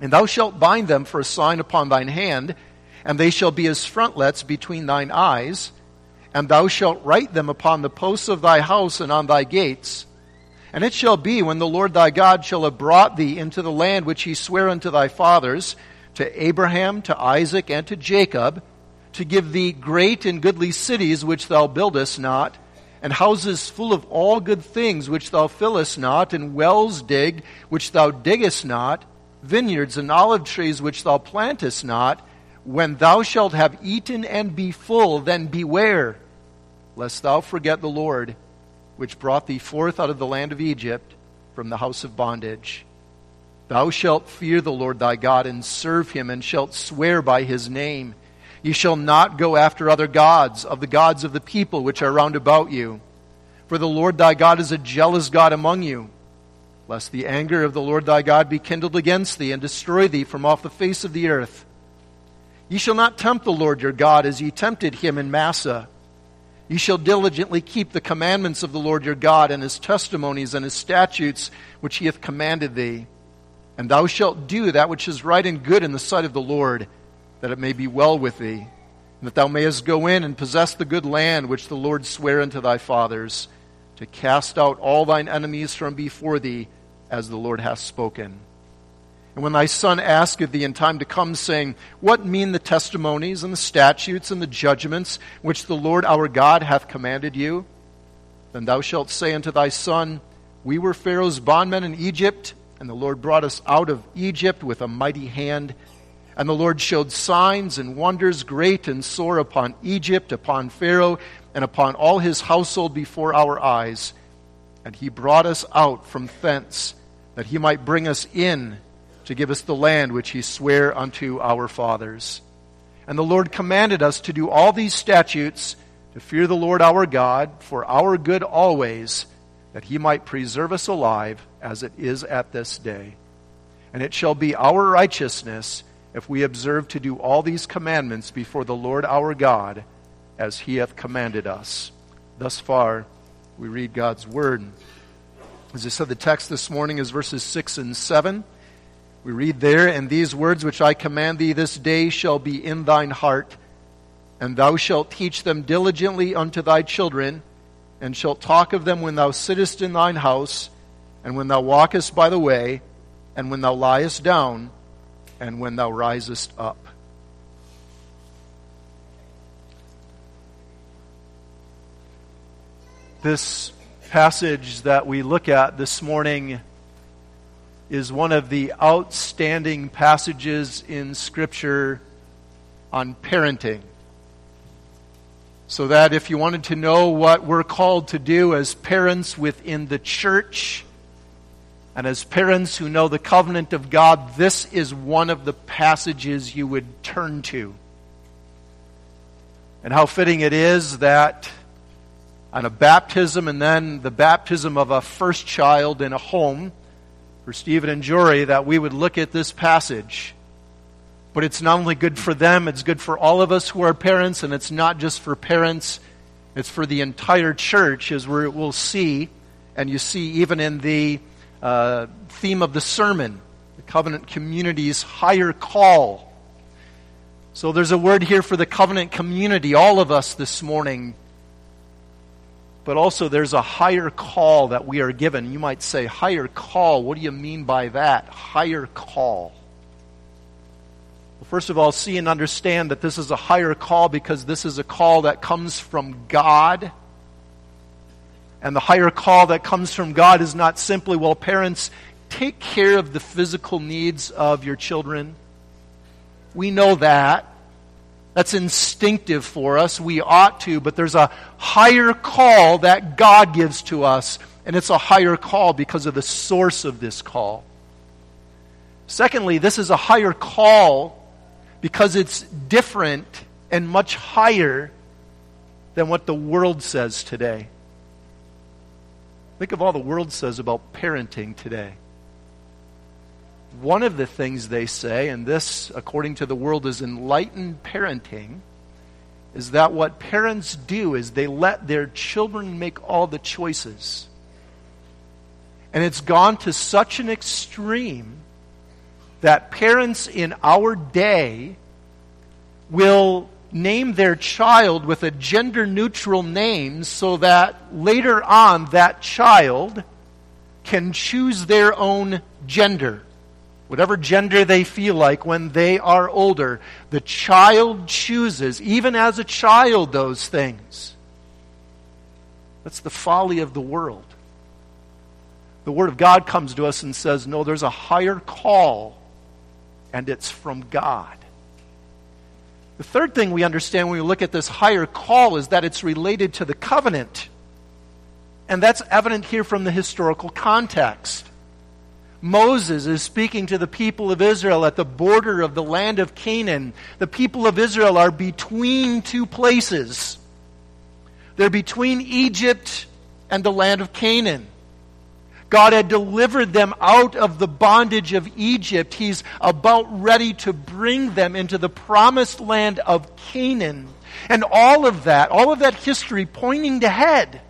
And thou shalt bind them for a sign upon thine hand, and they shall be as frontlets between thine eyes. And thou shalt write them upon the posts of thy house and on thy gates. And it shall be when the Lord thy God shall have brought thee into the land which he sware unto thy fathers, to Abraham, to Isaac, and to Jacob, to give thee great and goodly cities which thou buildest not, and houses full of all good things which thou fillest not, and wells digged which thou diggest not, vineyards and olive trees which thou plantest not, when thou shalt have eaten and be full, then beware, lest thou forget the Lord, which brought thee forth out of the land of Egypt from the house of bondage. Thou shalt fear the Lord thy God and serve him, and shalt swear by his name. Ye shall not go after other gods, of the gods of the people which are round about you. For the Lord thy God is a jealous God among you lest the anger of the Lord thy God be kindled against thee and destroy thee from off the face of the earth. Ye shall not tempt the Lord your God as ye tempted him in Massah. Ye shall diligently keep the commandments of the Lord your God and his testimonies and his statutes which he hath commanded thee. And thou shalt do that which is right and good in the sight of the Lord, that it may be well with thee, and that thou mayest go in and possess the good land which the Lord sware unto thy fathers, to cast out all thine enemies from before thee as the Lord hath spoken. And when thy son asketh thee in time to come, saying, What mean the testimonies and the statutes and the judgments which the Lord our God hath commanded you? Then thou shalt say unto thy son, We were Pharaoh's bondmen in Egypt, and the Lord brought us out of Egypt with a mighty hand. And the Lord showed signs and wonders great and sore upon Egypt, upon Pharaoh, and upon all his household before our eyes. And he brought us out from thence that he might bring us in to give us the land which he sware unto our fathers. And the Lord commanded us to do all these statutes, to fear the Lord our God, for our good always, that he might preserve us alive as it is at this day. And it shall be our righteousness if we observe to do all these commandments before the Lord our God, as he hath commanded us. Thus far, we read God's word. As I said, the text this morning is verses 6 and 7. We read there, And these words which I command thee this day shall be in thine heart, and thou shalt teach them diligently unto thy children, and shalt talk of them when thou sittest in thine house, and when thou walkest by the way, and when thou liest down, and when thou risest up. This passage that we look at this morning is one of the outstanding passages in Scripture on parenting. So that if you wanted to know what we're called to do as parents within the church, and as parents who know the covenant of God, this is one of the passages you would turn to. And how fitting it is that on a baptism and then the baptism of a first child in a home for Stephen and Jory that we would look at this passage. But it's not only good for them, it's good for all of us who are parents, and it's not just for parents, it's for the entire church, as we will see, and you see even in the uh, theme of the sermon, the covenant community's higher call. So there's a word here for the covenant community, all of us this morning, but also there's a higher call that we are given. You might say, higher call. What do you mean by that? Higher call. Well, first of all, see and understand that this is a higher call because this is a call that comes from God. And the higher call that comes from God is not simply, well, parents, take care of the physical needs of your children. We know that. That's instinctive for us. We ought to, but there's a higher call that God gives to us, and it's a higher call because of the source of this call. Secondly, this is a higher call because it's different and much higher than what the world says today. Think of all the world says about parenting today. One of the things they say, and this, according to the world, is enlightened parenting, is that what parents do is they let their children make all the choices. And it's gone to such an extreme that parents in our day will name their child with a gender neutral name so that later on that child can choose their own gender. Whatever gender they feel like when they are older, the child chooses, even as a child, those things. That's the folly of the world. The Word of God comes to us and says, no, there's a higher call, and it's from God. The third thing we understand when we look at this higher call is that it's related to the covenant. And that's evident here from the historical context. Moses is speaking to the people of Israel at the border of the land of Canaan. The people of Israel are between two places. They're between Egypt and the land of Canaan. God had delivered them out of the bondage of Egypt. He's about ready to bring them into the promised land of Canaan. And all of that, all of that history pointing to head.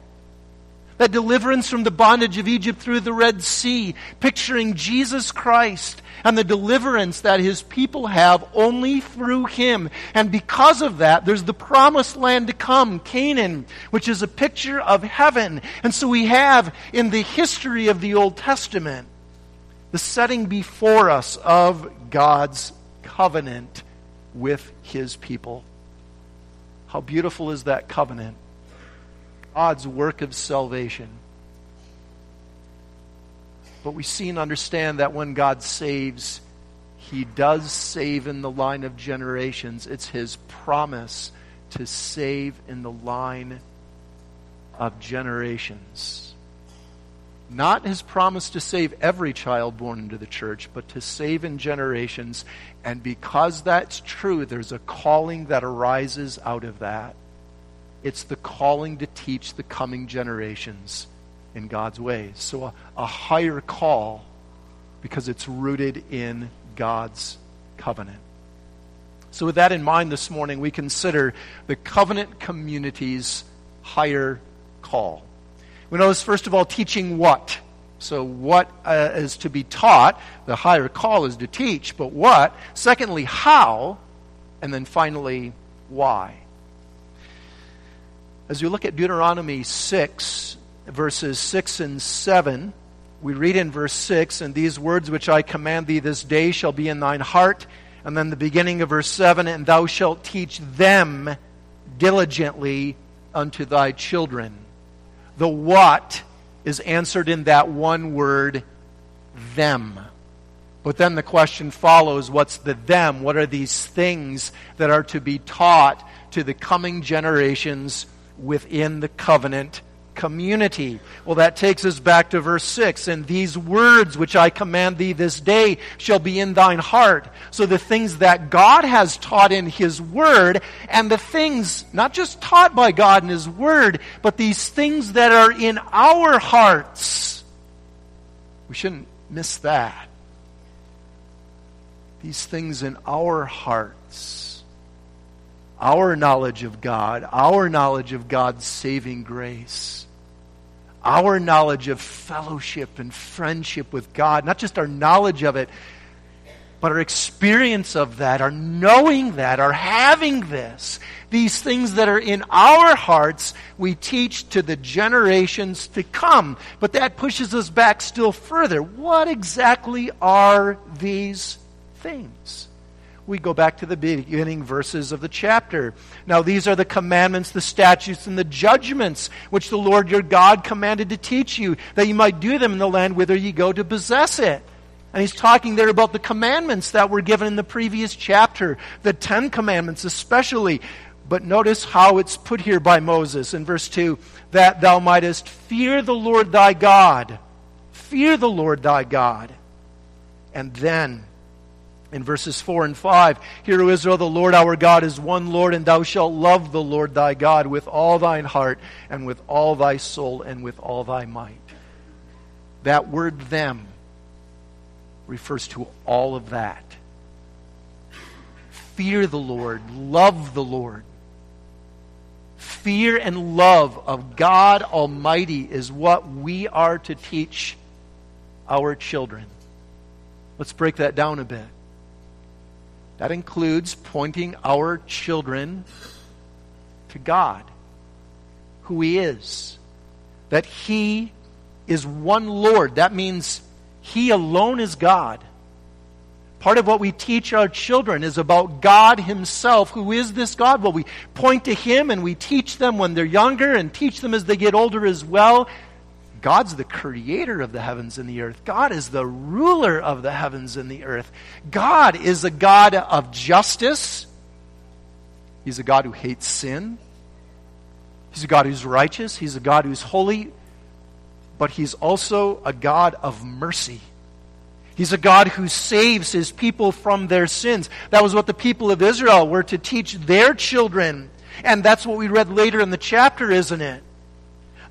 That deliverance from the bondage of Egypt through the Red Sea, picturing Jesus Christ and the deliverance that his people have only through him. And because of that, there's the promised land to come, Canaan, which is a picture of heaven. And so we have in the history of the Old Testament the setting before us of God's covenant with his people. How beautiful is that covenant? God's work of salvation. But we see and understand that when God saves, He does save in the line of generations. It's His promise to save in the line of generations. Not His promise to save every child born into the church, but to save in generations. And because that's true, there's a calling that arises out of that. It's the calling to teach the coming generations in God's ways. So a, a higher call because it's rooted in God's covenant. So, with that in mind this morning, we consider the covenant community's higher call. We notice, first of all, teaching what? So, what uh, is to be taught? The higher call is to teach, but what? Secondly, how? And then finally, why? As you look at Deuteronomy 6, verses 6 and 7. We read in verse 6, And these words which I command thee this day shall be in thine heart. And then the beginning of verse 7, And thou shalt teach them diligently unto thy children. The what is answered in that one word, them. But then the question follows what's the them? What are these things that are to be taught to the coming generations within the covenant community. Well, that takes us back to verse 6. And these words which I command thee this day shall be in thine heart. So the things that God has taught in his word, and the things not just taught by God in his word, but these things that are in our hearts. We shouldn't miss that. These things in our hearts our knowledge of God, our knowledge of God's saving grace, our knowledge of fellowship and friendship with God, not just our knowledge of it, but our experience of that, our knowing that, our having this, these things that are in our hearts, we teach to the generations to come. But that pushes us back still further. What exactly are these things? We go back to the beginning verses of the chapter. Now, these are the commandments, the statutes, and the judgments which the Lord your God commanded to teach you, that you might do them in the land whither ye go to possess it. And he's talking there about the commandments that were given in the previous chapter, the Ten Commandments especially. But notice how it's put here by Moses in verse 2 that thou mightest fear the Lord thy God. Fear the Lord thy God. And then in verses 4 and 5, Hear, O Israel, the Lord our God is one Lord, and thou shalt love the Lord thy God with all thine heart, and with all thy soul, and with all thy might. That word them refers to all of that. Fear the Lord, love the Lord. Fear and love of God Almighty is what we are to teach our children. Let's break that down a bit. That includes pointing our children to God, who He is, that He is one Lord. That means He alone is God. Part of what we teach our children is about God Himself. Who is this God? Well, we point to Him and we teach them when they're younger and teach them as they get older as well. God's the creator of the heavens and the earth. God is the ruler of the heavens and the earth. God is a God of justice. He's a God who hates sin. He's a God who's righteous. He's a God who's holy. But He's also a God of mercy. He's a God who saves his people from their sins. That was what the people of Israel were to teach their children. And that's what we read later in the chapter, isn't it?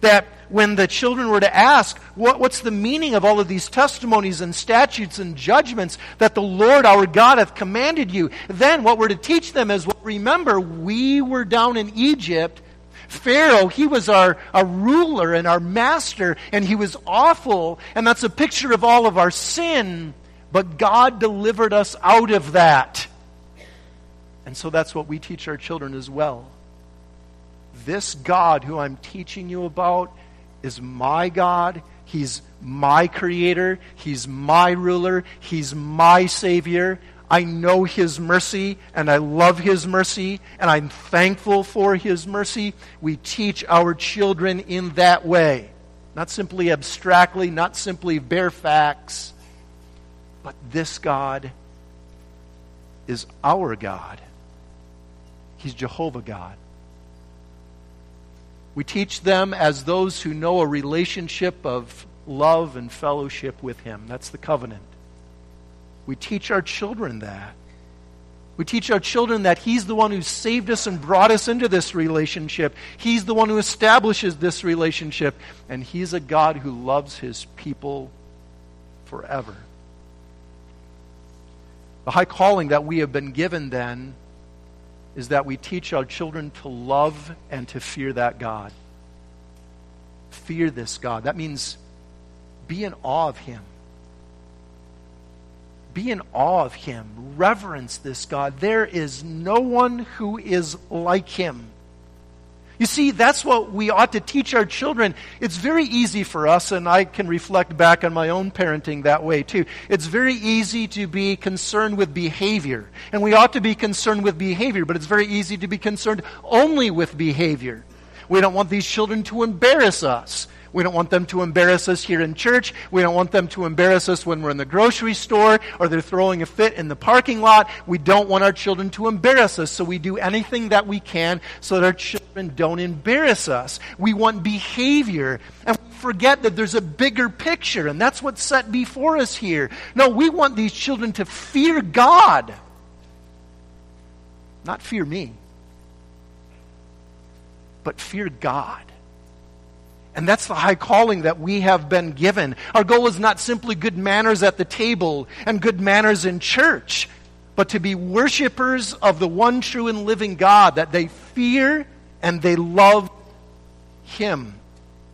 That when the children were to ask, what, what's the meaning of all of these testimonies and statutes and judgments that the Lord our God hath commanded you? Then what we're to teach them is, well, remember, we were down in Egypt Pharaoh, he was our, our ruler and our master, and he was awful, and that's a picture of all of our sin. But God delivered us out of that. And so that's what we teach our children as well. This God who I'm teaching you about is my God. He's my creator. He's my ruler. He's my savior. I know His mercy and I love His mercy and I'm thankful for His mercy. We teach our children in that way. Not simply abstractly, not simply bare facts, but this God is our God. He's Jehovah God. We teach them as those who know a relationship of love and fellowship with Him. That's the covenant. We teach our children that. We teach our children that He's the one who saved us and brought us into this relationship. He's the one who establishes this relationship. And He's a God who loves His people forever. The high calling that we have been given then is that we teach our children to love and to fear that God. Fear this God. That means be in awe of Him be in awe of him, reverence this God. There is no one who is like him. You see, that's what we ought to teach our children. It's very easy for us, and I can reflect back on my own parenting that way too. It's very easy to be concerned with behavior, and we ought to be concerned with behavior, but it's very easy to be concerned only with behavior. We don't want these children to embarrass us. We don't want them to embarrass us here in church. We don't want them to embarrass us when we're in the grocery store or they're throwing a fit in the parking lot. We don't want our children to embarrass us, so we do anything that we can so that our children don't embarrass us. We want behavior. And we forget that there's a bigger picture, and that's what's set before us here. No, we want these children to fear God, not fear me, but fear God. And that's the high calling that we have been given. Our goal is not simply good manners at the table and good manners in church, but to be worshipers of the one true and living God, that they fear and they love Him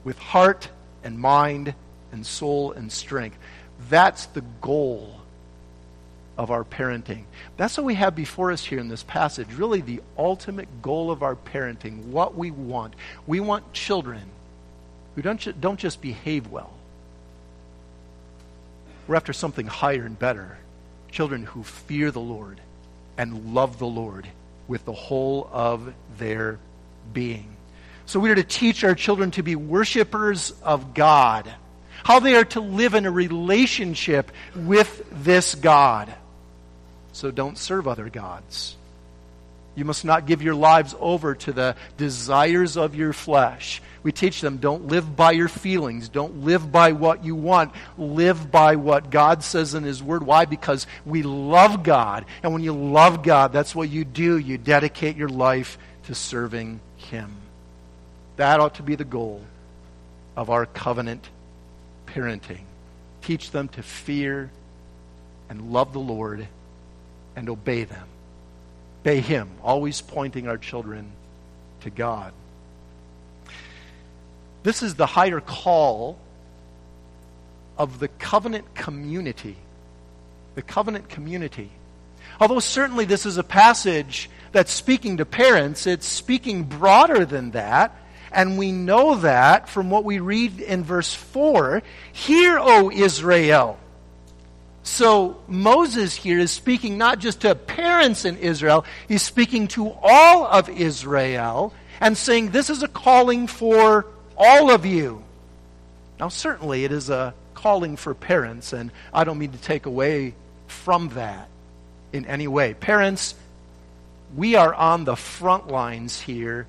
with heart and mind and soul and strength. That's the goal of our parenting. That's what we have before us here in this passage. Really, the ultimate goal of our parenting, what we want. We want children who don't, don't just behave well. We're after something higher and better. Children who fear the Lord and love the Lord with the whole of their being. So we are to teach our children to be worshipers of God, how they are to live in a relationship with this God. So don't serve other gods. You must not give your lives over to the desires of your flesh. We teach them don't live by your feelings. Don't live by what you want. Live by what God says in His Word. Why? Because we love God. And when you love God, that's what you do. You dedicate your life to serving Him. That ought to be the goal of our covenant parenting. Teach them to fear and love the Lord and obey them. Obey Him, always pointing our children to God. This is the higher call of the covenant community. the covenant community. Although certainly this is a passage that's speaking to parents, it's speaking broader than that. And we know that from what we read in verse 4 Hear, O Israel. So Moses here is speaking not just to parents in Israel, he's speaking to all of Israel and saying this is a calling for all of you. Now, certainly it is a calling for parents, and I don't mean to take away from that in any way. Parents, we are on the front lines here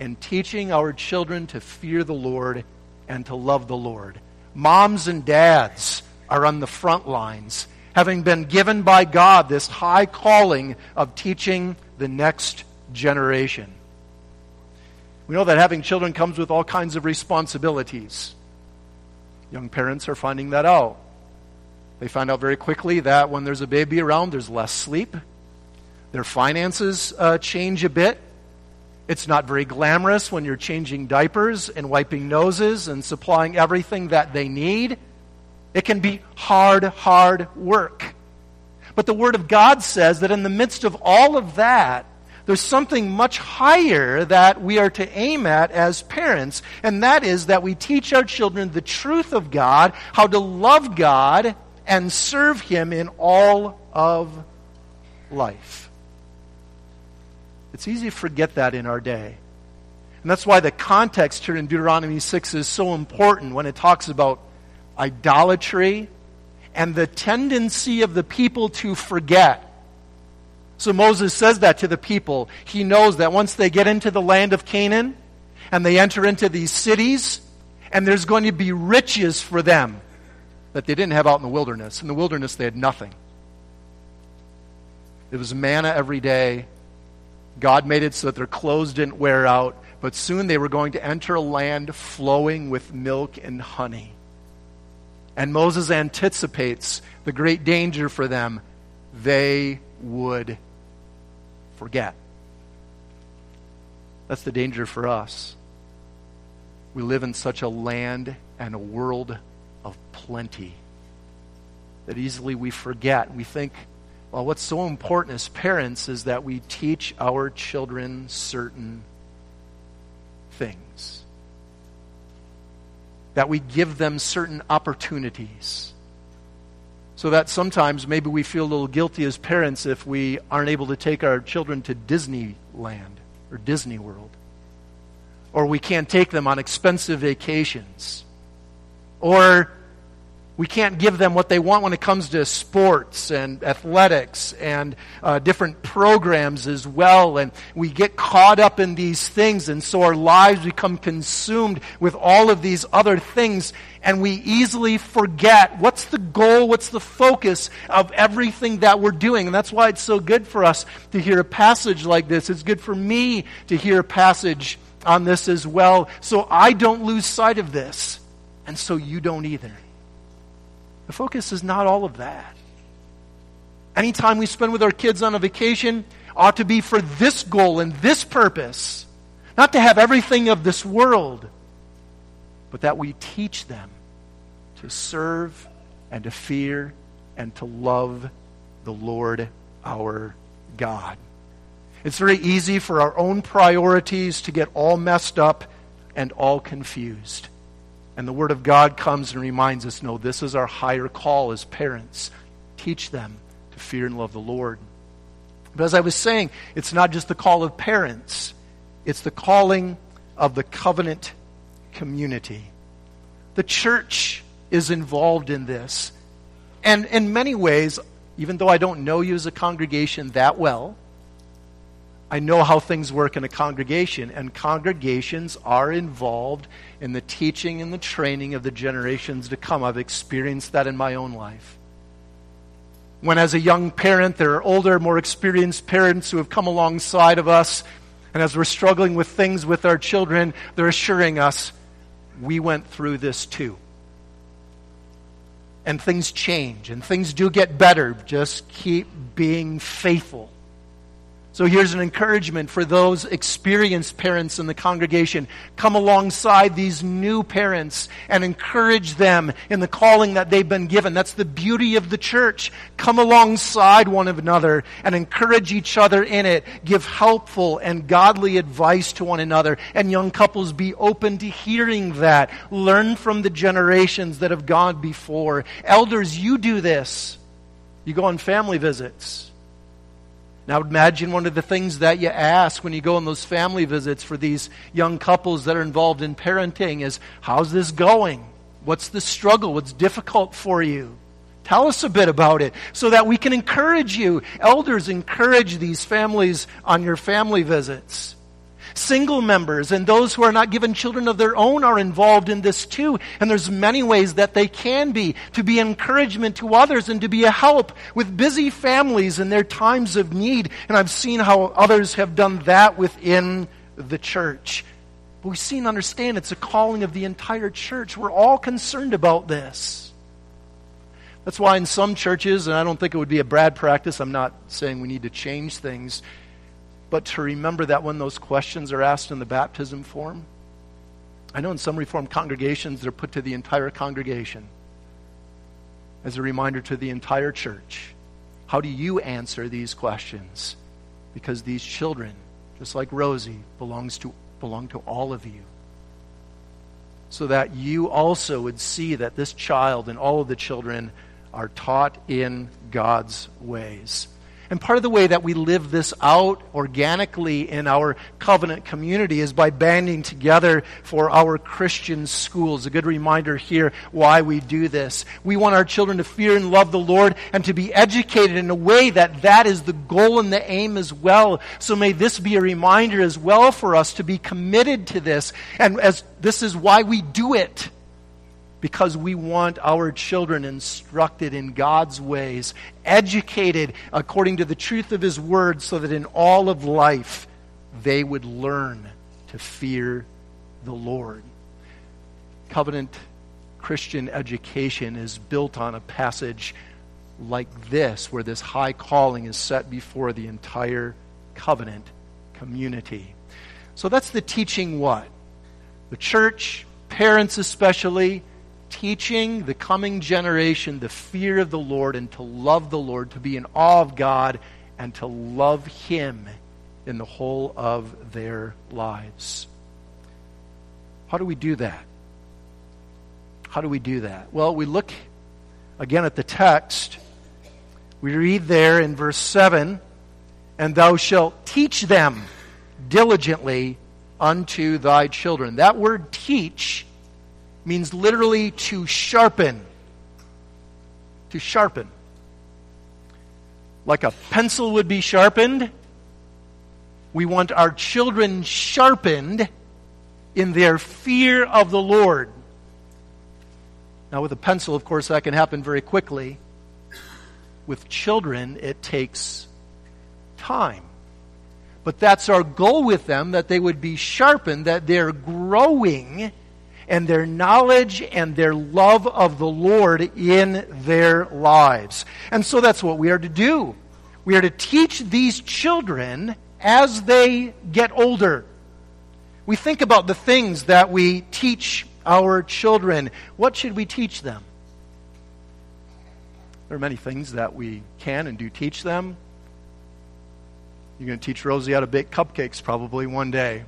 in teaching our children to fear the Lord and to love the Lord. Moms and dads are on the front lines, having been given by God this high calling of teaching the next generation. We know that having children comes with all kinds of responsibilities. Young parents are finding that out. They find out very quickly that when there's a baby around, there's less sleep. Their finances uh, change a bit. It's not very glamorous when you're changing diapers and wiping noses and supplying everything that they need. It can be hard, hard work. But the Word of God says that in the midst of all of that, there's something much higher that we are to aim at as parents, and that is that we teach our children the truth of God, how to love God and serve Him in all of life. It's easy to forget that in our day. And that's why the context here in Deuteronomy 6 is so important when it talks about idolatry and the tendency of the people to forget so Moses says that to the people. He knows that once they get into the land of Canaan and they enter into these cities, and there's going to be riches for them that they didn't have out in the wilderness. In the wilderness, they had nothing. It was manna every day. God made it so that their clothes didn't wear out, but soon they were going to enter a land flowing with milk and honey. And Moses anticipates the great danger for them. They would forget. That's the danger for us. We live in such a land and a world of plenty that easily we forget. We think, well, what's so important as parents is that we teach our children certain things, that we give them certain opportunities so that sometimes maybe we feel a little guilty as parents if we aren't able to take our children to Disneyland or Disney World. Or we can't take them on expensive vacations. Or we can't give them what they want when it comes to sports and athletics and uh, different programs as well. And we get caught up in these things, and so our lives become consumed with all of these other things, and we easily forget what's the goal, what's the focus of everything that we're doing. And that's why it's so good for us to hear a passage like this. It's good for me to hear a passage on this as well, so I don't lose sight of this, and so you don't either. The focus is not all of that. Any time we spend with our kids on a vacation ought to be for this goal and this purpose. Not to have everything of this world, but that we teach them to serve and to fear and to love the Lord our God. It's very easy for our own priorities to get all messed up and all confused. And the Word of God comes and reminds us no, this is our higher call as parents. Teach them to fear and love the Lord. But as I was saying, it's not just the call of parents, it's the calling of the covenant community. The church is involved in this. And in many ways, even though I don't know you as a congregation that well, I know how things work in a congregation, and congregations are involved in the teaching and the training of the generations to come. I've experienced that in my own life. When, as a young parent, there are older, more experienced parents who have come alongside of us, and as we're struggling with things with our children, they're assuring us, we went through this too. And things change, and things do get better. Just keep being faithful So here's an encouragement for those experienced parents in the congregation. Come alongside these new parents and encourage them in the calling that they've been given. That's the beauty of the church. Come alongside one another and encourage each other in it. Give helpful and godly advice to one another. And young couples be open to hearing that. Learn from the generations that have gone before. Elders, you do this. You go on family visits would imagine one of the things that you ask when you go on those family visits for these young couples that are involved in parenting is, How's this going? What's the struggle? What's difficult for you? Tell us a bit about it so that we can encourage you. Elders, encourage these families on your family visits. Single members and those who are not given children of their own are involved in this too. And there's many ways that they can be to be encouragement to others and to be a help with busy families in their times of need. And I've seen how others have done that within the church. But we see and understand it's a calling of the entire church. We're all concerned about this. That's why in some churches, and I don't think it would be a bad practice, I'm not saying we need to change things, but to remember that when those questions are asked in the baptism form, I know in some Reformed congregations they're put to the entire congregation as a reminder to the entire church. How do you answer these questions? Because these children, just like Rosie, belongs to, belong to all of you. So that you also would see that this child and all of the children are taught in God's ways. And part of the way that we live this out organically in our covenant community is by banding together for our Christian schools. A good reminder here why we do this. We want our children to fear and love the Lord and to be educated in a way that that is the goal and the aim as well. So may this be a reminder as well for us to be committed to this. And as this is why we do it because we want our children instructed in God's ways, educated according to the truth of His Word, so that in all of life they would learn to fear the Lord. Covenant Christian education is built on a passage like this, where this high calling is set before the entire covenant community. So that's the teaching what? The church, parents especially, teaching the coming generation the fear of the Lord and to love the Lord, to be in awe of God, and to love Him in the whole of their lives. How do we do that? How do we do that? Well, we look again at the text. We read there in verse 7 and thou shalt teach them diligently unto thy children. That word teach means literally to sharpen. To sharpen. Like a pencil would be sharpened, we want our children sharpened in their fear of the Lord. Now, with a pencil, of course, that can happen very quickly. With children, it takes time. But that's our goal with them, that they would be sharpened, that they're growing and their knowledge and their love of the Lord in their lives. And so that's what we are to do. We are to teach these children as they get older. We think about the things that we teach our children. What should we teach them? There are many things that we can and do teach them. You're going to teach Rosie how to bake cupcakes probably one day.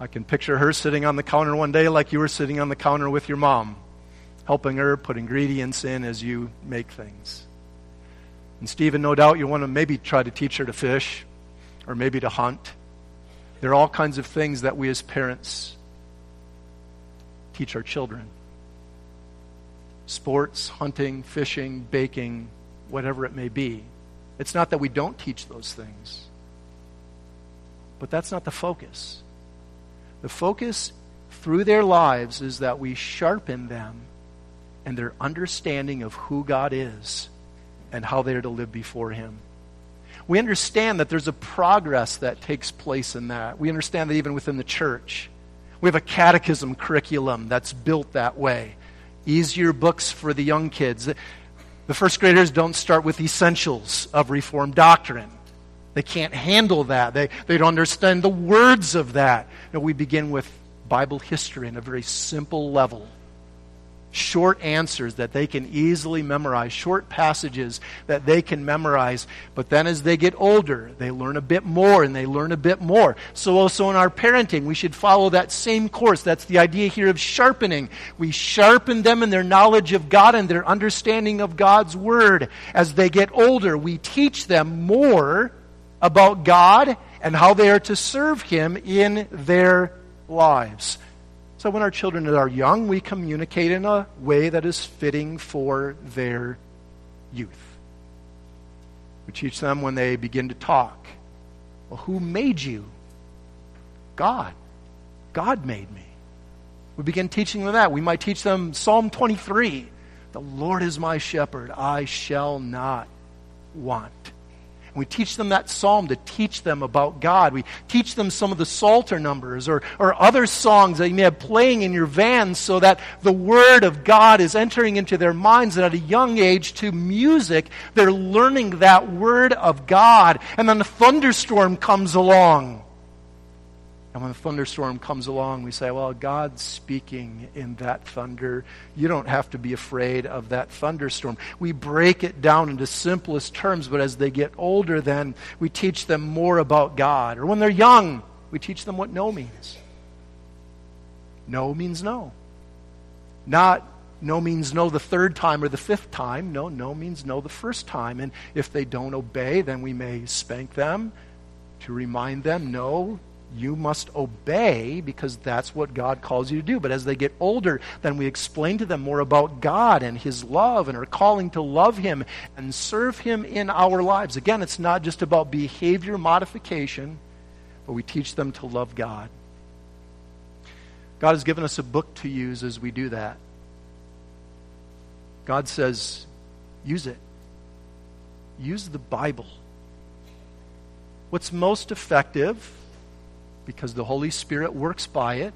I can picture her sitting on the counter one day like you were sitting on the counter with your mom, helping her put ingredients in as you make things. And Stephen, no doubt you want to maybe try to teach her to fish or maybe to hunt. There are all kinds of things that we as parents teach our children sports, hunting, fishing, baking, whatever it may be. It's not that we don't teach those things, but that's not the focus. The focus through their lives is that we sharpen them and their understanding of who God is and how they are to live before Him. We understand that there's a progress that takes place in that. We understand that even within the church. We have a catechism curriculum that's built that way. Easier books for the young kids. The first graders don't start with essentials of Reformed doctrine. They can't handle that. They, they don't understand the words of that. We begin with Bible history in a very simple level short answers that they can easily memorize, short passages that they can memorize. But then as they get older, they learn a bit more and they learn a bit more. So also in our parenting, we should follow that same course. That's the idea here of sharpening. We sharpen them in their knowledge of God and their understanding of God's Word. As they get older, we teach them more about God and how they are to serve Him in their lives. So when our children are young, we communicate in a way that is fitting for their youth. We teach them when they begin to talk. Well, who made you? God. God made me. We begin teaching them that. We might teach them Psalm 23 The Lord is my shepherd, I shall not want. We teach them that psalm to teach them about God. We teach them some of the Psalter numbers or, or other songs that you may have playing in your van so that the Word of God is entering into their minds. And at a young age, to music, they're learning that Word of God. And then a thunderstorm comes along. And when a thunderstorm comes along, we say, Well, God's speaking in that thunder. You don't have to be afraid of that thunderstorm. We break it down into simplest terms, but as they get older, then we teach them more about God. Or when they're young, we teach them what no means. No means no. Not no means no the third time or the fifth time. No, no means no the first time. And if they don't obey, then we may spank them to remind them, no, you must obey because that's what God calls you to do. But as they get older, then we explain to them more about God and His love and our calling to love Him and serve Him in our lives. Again, it's not just about behavior modification, but we teach them to love God. God has given us a book to use as we do that. God says, use it. Use the Bible. What's most effective because the Holy Spirit works by it,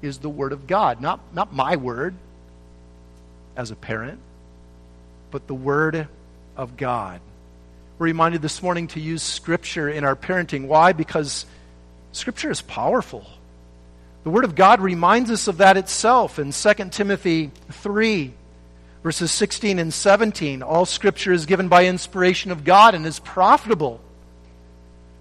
is the Word of God. Not, not my word as a parent, but the Word of God. We're reminded this morning to use Scripture in our parenting. Why? Because Scripture is powerful. The Word of God reminds us of that itself in 2 Timothy 3, verses 16 and 17. All Scripture is given by inspiration of God and is profitable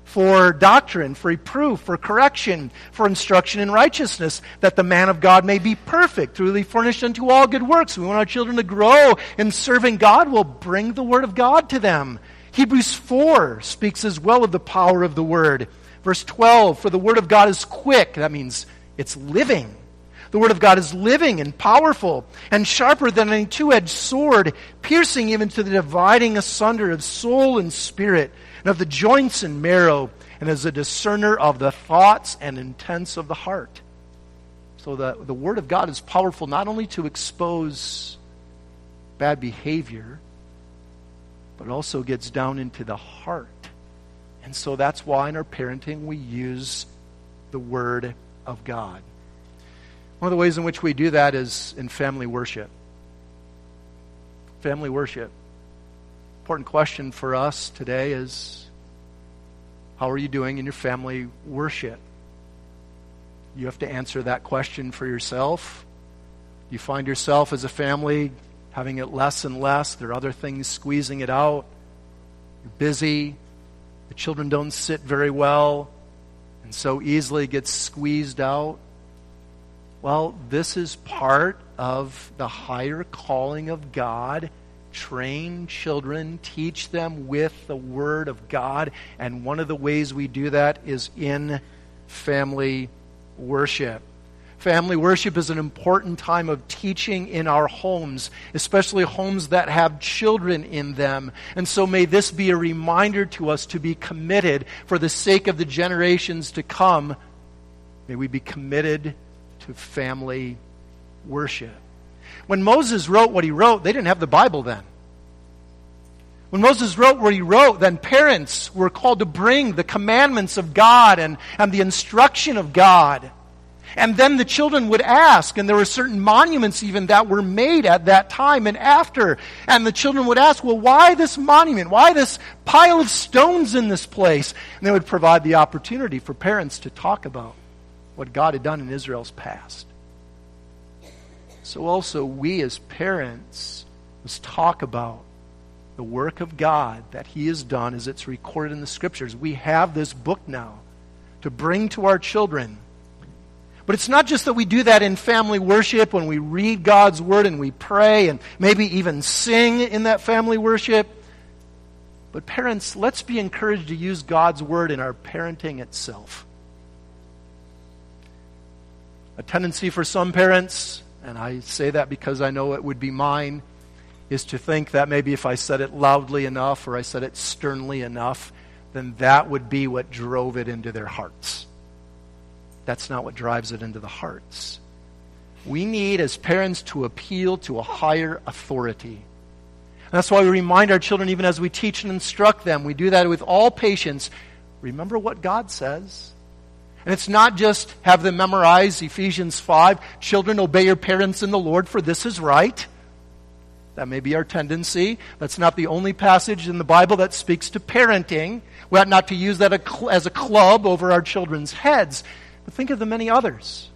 for doctrine, for reproof, for correction, for instruction in righteousness, that the man of God may be perfect, truly furnished unto all good works. We want our children to grow in serving God. We'll bring the Word of God to them. Hebrews 4 speaks as well of the power of the Word. Verse 12, for the Word of God is quick. That means it's living. The Word of God is living and powerful and sharper than any two edged sword, piercing even to the dividing asunder of soul and spirit and of the joints and marrow, and as a discerner of the thoughts and intents of the heart. So the, the Word of God is powerful not only to expose bad behavior, but also gets down into the heart. And so that's why in our parenting we use the Word of God. One of the ways in which we do that is in family worship. Family worship important question for us today is how are you doing in your family worship? You have to answer that question for yourself. You find yourself as a family having it less and less. There are other things squeezing it out. You're busy. The children don't sit very well and so easily gets squeezed out. Well, this is part of the higher calling of God train children, teach them with the Word of God. And one of the ways we do that is in family worship. Family worship is an important time of teaching in our homes, especially homes that have children in them. And so may this be a reminder to us to be committed for the sake of the generations to come. May we be committed to family worship. When Moses wrote what he wrote, they didn't have the Bible then. When Moses wrote what he wrote, then parents were called to bring the commandments of God and, and the instruction of God. And then the children would ask, and there were certain monuments even that were made at that time and after. And the children would ask, well, why this monument? Why this pile of stones in this place? And they would provide the opportunity for parents to talk about what God had done in Israel's past. So also we as parents must talk about the work of God that He has done as it's recorded in the Scriptures. We have this book now to bring to our children but it's not just that we do that in family worship when we read God's Word and we pray and maybe even sing in that family worship. But parents, let's be encouraged to use God's Word in our parenting itself. A tendency for some parents, and I say that because I know it would be mine, is to think that maybe if I said it loudly enough or I said it sternly enough, then that would be what drove it into their hearts. That's not what drives it into the hearts. We need, as parents, to appeal to a higher authority. And that's why we remind our children, even as we teach and instruct them, we do that with all patience. Remember what God says. And it's not just have them memorize Ephesians 5 children, obey your parents in the Lord, for this is right. That may be our tendency. That's not the only passage in the Bible that speaks to parenting. We ought not to use that as a club over our children's heads. But think of the many others.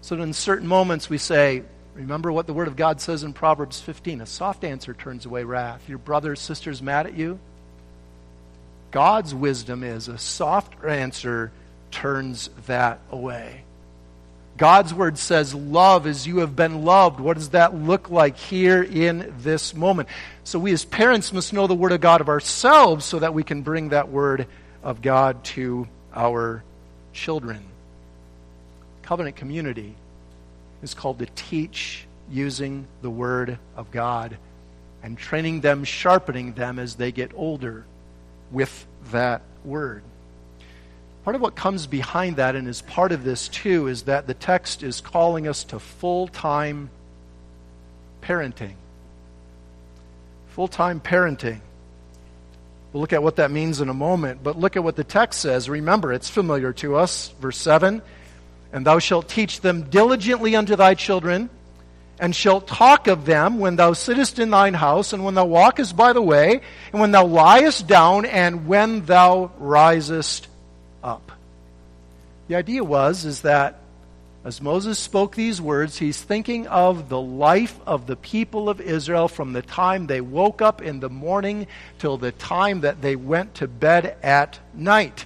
So that in certain moments we say, Remember what the Word of God says in Proverbs 15 a soft answer turns away wrath. Your brother or sister's mad at you. God's wisdom is a soft answer turns that away. God's word says, Love as you have been loved. What does that look like here in this moment? So, we as parents must know the word of God of ourselves so that we can bring that word of God to our children. Covenant community is called to teach using the Word of God and training them, sharpening them as they get older with that Word. Part of what comes behind that and is part of this too is that the text is calling us to full time parenting. Full time parenting. We'll look at what that means in a moment, but look at what the text says. Remember, it's familiar to us. Verse 7 And thou shalt teach them diligently unto thy children, and shalt talk of them when thou sittest in thine house, and when thou walkest by the way, and when thou liest down, and when thou risest up. The idea was is that as Moses spoke these words, he's thinking of the life of the people of Israel from the time they woke up in the morning till the time that they went to bed at night.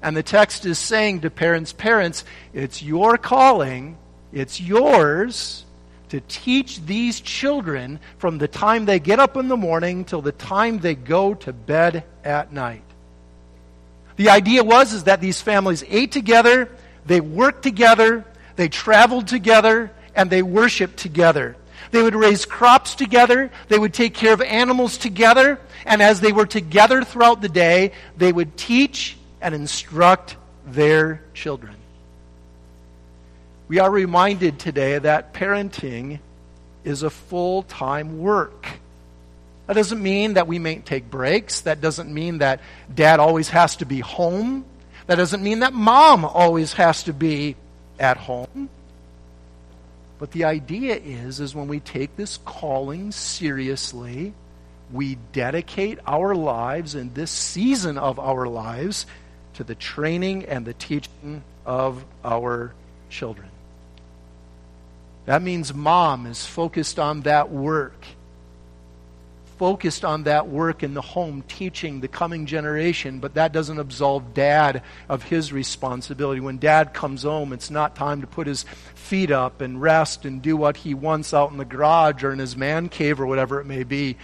And the text is saying to parents, parents, it's your calling, it's yours to teach these children from the time they get up in the morning till the time they go to bed at night. The idea was is that these families ate together, they worked together, they traveled together and they worshiped together. They would raise crops together. They would take care of animals together. And as they were together throughout the day, they would teach and instruct their children. We are reminded today that parenting is a full time work. That doesn't mean that we may take breaks. That doesn't mean that dad always has to be home. That doesn't mean that mom always has to be at home. But the idea is is when we take this calling seriously, we dedicate our lives in this season of our lives to the training and the teaching of our children. That means mom is focused on that work focused on that work in the home, teaching the coming generation, but that doesn't absolve dad of his responsibility. When dad comes home, it's not time to put his feet up and rest and do what he wants out in the garage or in his man cave or whatever it may be.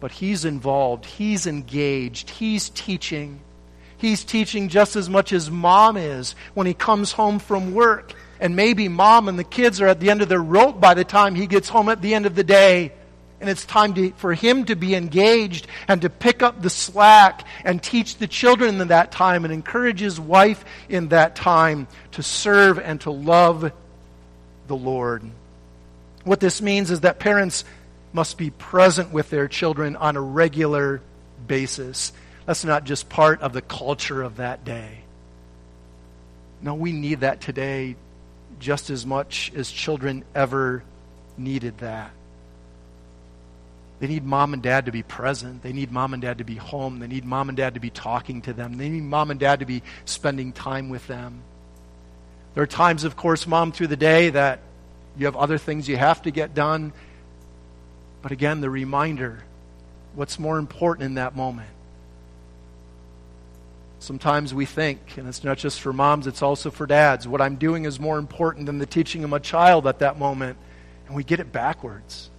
But he's involved, he's engaged, he's teaching. He's teaching just as much as mom is when he comes home from work. And maybe mom and the kids are at the end of their rope by the time he gets home at the end of the day. And it's time to, for him to be engaged and to pick up the slack and teach the children in that time and encourage his wife in that time to serve and to love the Lord. What this means is that parents must be present with their children on a regular basis. That's not just part of the culture of that day. No, we need that today just as much as children ever needed that. They need mom and dad to be present. They need mom and dad to be home. They need mom and dad to be talking to them. They need mom and dad to be spending time with them. There are times, of course, mom, through the day that you have other things you have to get done. But again, the reminder what's more important in that moment? Sometimes we think, and it's not just for moms, it's also for dads, what I'm doing is more important than the teaching of my child at that moment. And we get it backwards.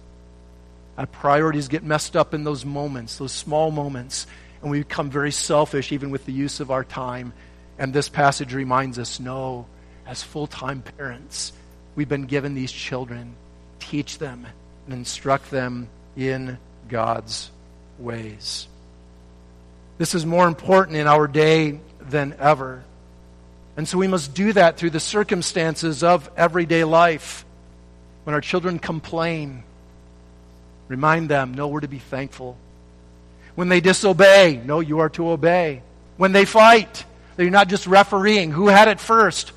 Our priorities get messed up in those moments, those small moments, and we become very selfish even with the use of our time. And this passage reminds us no, as full time parents, we've been given these children. Teach them and instruct them in God's ways. This is more important in our day than ever. And so we must do that through the circumstances of everyday life. When our children complain, Remind them, no, we're to be thankful. When they disobey, no, you are to obey. When they fight, you're not just refereeing who had it first,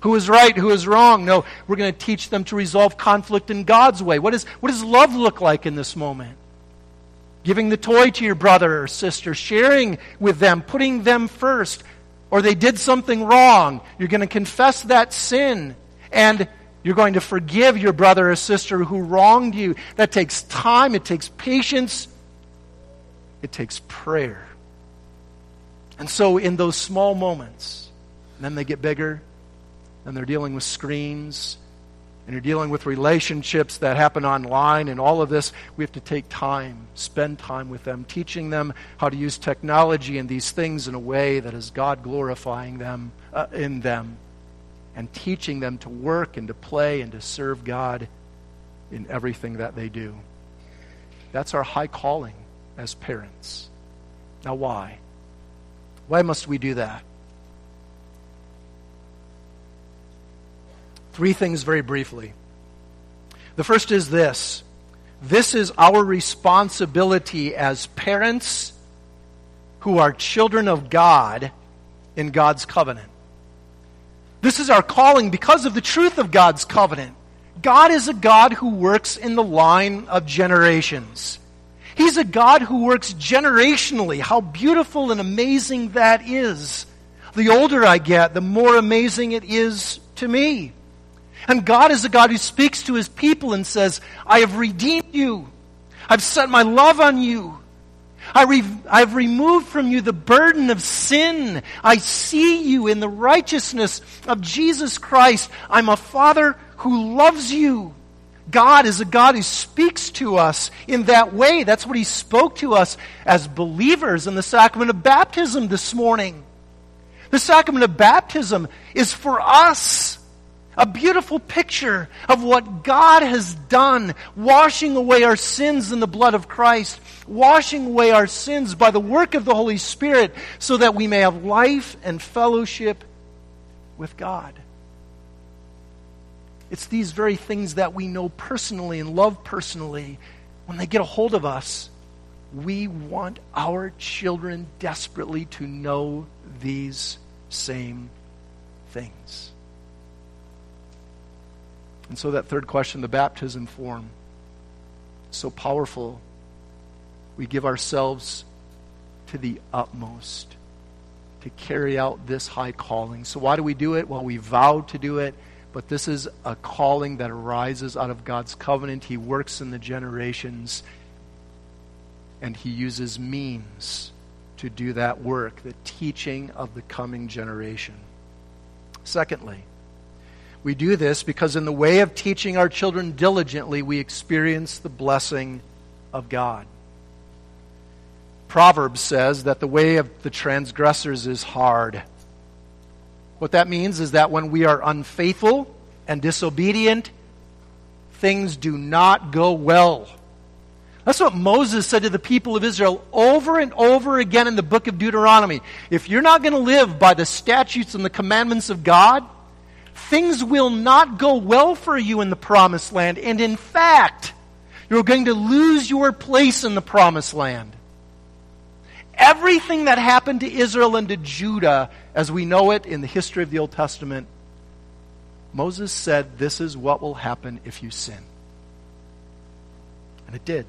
who is right, who is wrong. No, we're going to teach them to resolve conflict in God's way. What, is, what does love look like in this moment? Giving the toy to your brother or sister, sharing with them, putting them first, or they did something wrong. You're going to confess that sin and you're going to forgive your brother or sister who wronged you. That takes time, it takes patience, it takes prayer. And so, in those small moments, then they get bigger, and they're dealing with screens, and you're dealing with relationships that happen online, and all of this, we have to take time, spend time with them, teaching them how to use technology and these things in a way that is God glorifying them uh, in them and teaching them to work and to play and to serve God in everything that they do. That's our high calling as parents. Now, why? Why must we do that? Three things very briefly. The first is this this is our responsibility as parents who are children of God in God's covenant. This is our calling because of the truth of God's covenant. God is a God who works in the line of generations. He's a God who works generationally. How beautiful and amazing that is. The older I get, the more amazing it is to me. And God is a God who speaks to his people and says, I have redeemed you. I've set my love on you. I I've removed from you the burden of sin. I see you in the righteousness of Jesus Christ. I'm a Father who loves you. God is a God who speaks to us in that way. That's what He spoke to us as believers in the sacrament of baptism this morning. The sacrament of baptism is for us a beautiful picture of what God has done, washing away our sins in the blood of Christ, washing away our sins by the work of the Holy Spirit, so that we may have life and fellowship with God. It's these very things that we know personally and love personally. When they get a hold of us, we want our children desperately to know these same things. And so, that third question, the baptism form, so powerful. We give ourselves to the utmost to carry out this high calling. So, why do we do it? Well, we vow to do it, but this is a calling that arises out of God's covenant. He works in the generations, and He uses means to do that work, the teaching of the coming generation. Secondly, we do this because, in the way of teaching our children diligently, we experience the blessing of God. Proverbs says that the way of the transgressors is hard. What that means is that when we are unfaithful and disobedient, things do not go well. That's what Moses said to the people of Israel over and over again in the book of Deuteronomy. If you're not going to live by the statutes and the commandments of God, things will not go well for you in the promised land. And in fact, you're going to lose your place in the promised land. Everything that happened to Israel and to Judah, as we know it in the history of the Old Testament, Moses said, This is what will happen if you sin. And it did.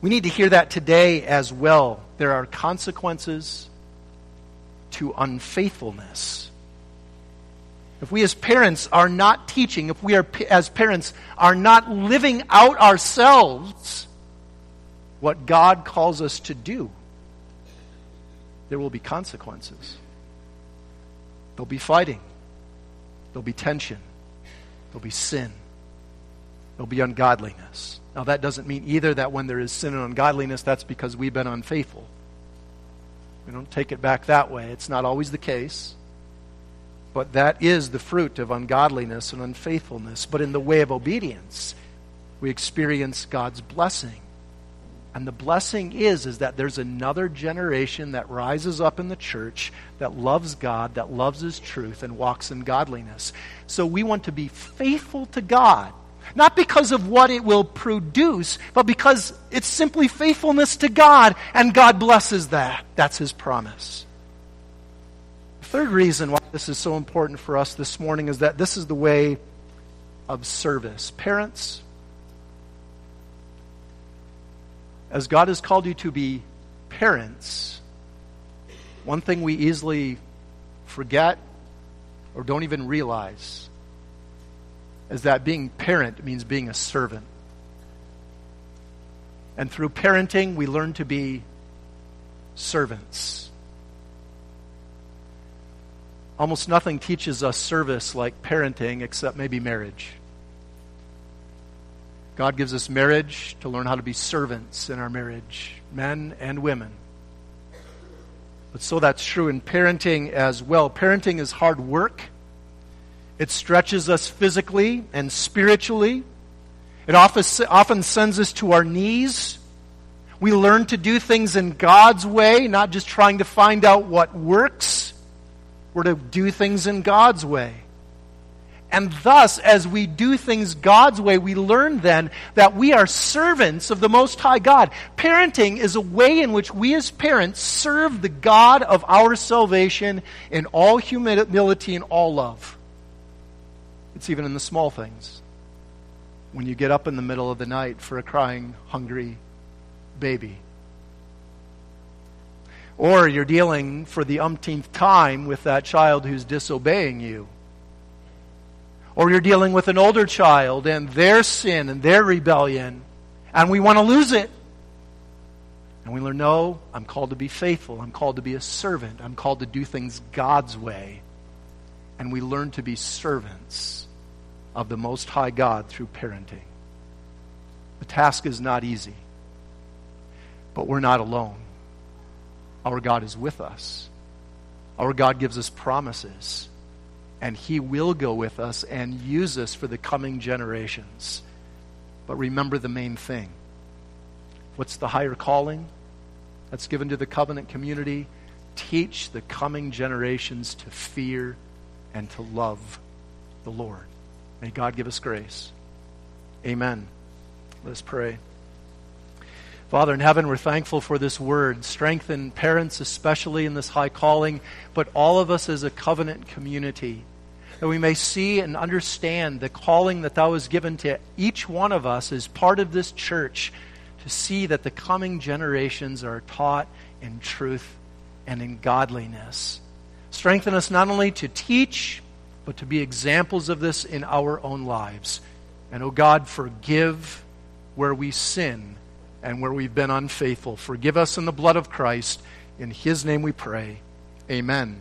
We need to hear that today as well. There are consequences to unfaithfulness. If we as parents are not teaching, if we are as parents are not living out ourselves what God calls us to do, there will be consequences. There'll be fighting. There'll be tension. There'll be sin. There'll be ungodliness. Now, that doesn't mean either that when there is sin and ungodliness, that's because we've been unfaithful. We don't take it back that way. It's not always the case. But that is the fruit of ungodliness and unfaithfulness. But in the way of obedience, we experience God's blessing. And the blessing is, is that there's another generation that rises up in the church that loves God, that loves His truth, and walks in godliness. So we want to be faithful to God, not because of what it will produce, but because it's simply faithfulness to God, and God blesses that. That's His promise. The third reason why this is so important for us this morning is that this is the way of service. Parents, as God has called you to be parents, one thing we easily forget or don't even realize is that being parent means being a servant. And through parenting, we learn to be servants. Almost nothing teaches us service like parenting except maybe marriage. God gives us marriage to learn how to be servants in our marriage, men and women. But so that's true in parenting as well. Parenting is hard work. It stretches us physically and spiritually. It often sends us to our knees. We learn to do things in God's way, not just trying to find out what works. We're to do things in God's way. And thus, as we do things God's way, we learn then that we are servants of the Most High God. Parenting is a way in which we as parents serve the God of our salvation in all humility and all love. It's even in the small things. When you get up in the middle of the night for a crying, hungry baby. Or you're dealing for the umpteenth time with that child who's disobeying you or you're dealing with an older child and their sin and their rebellion, and we want to lose it. And we learn, no, I'm called to be faithful. I'm called to be a servant. I'm called to do things God's way. And we learn to be servants of the Most High God through parenting. The task is not easy, but we're not alone. Our God is with us. Our God gives us promises and He will go with us and use us for the coming generations. But remember the main thing. What's the higher calling that's given to the covenant community? Teach the coming generations to fear and to love the Lord. May God give us grace. Amen. Let's pray. Father in heaven, we're thankful for this word. Strengthen parents, especially in this high calling, but all of us as a covenant community, that we may see and understand the calling that thou hast given to each one of us as part of this church to see that the coming generations are taught in truth and in godliness. Strengthen us not only to teach, but to be examples of this in our own lives. And, O oh God, forgive where we sin and where we've been unfaithful. Forgive us in the blood of Christ. In his name we pray. Amen.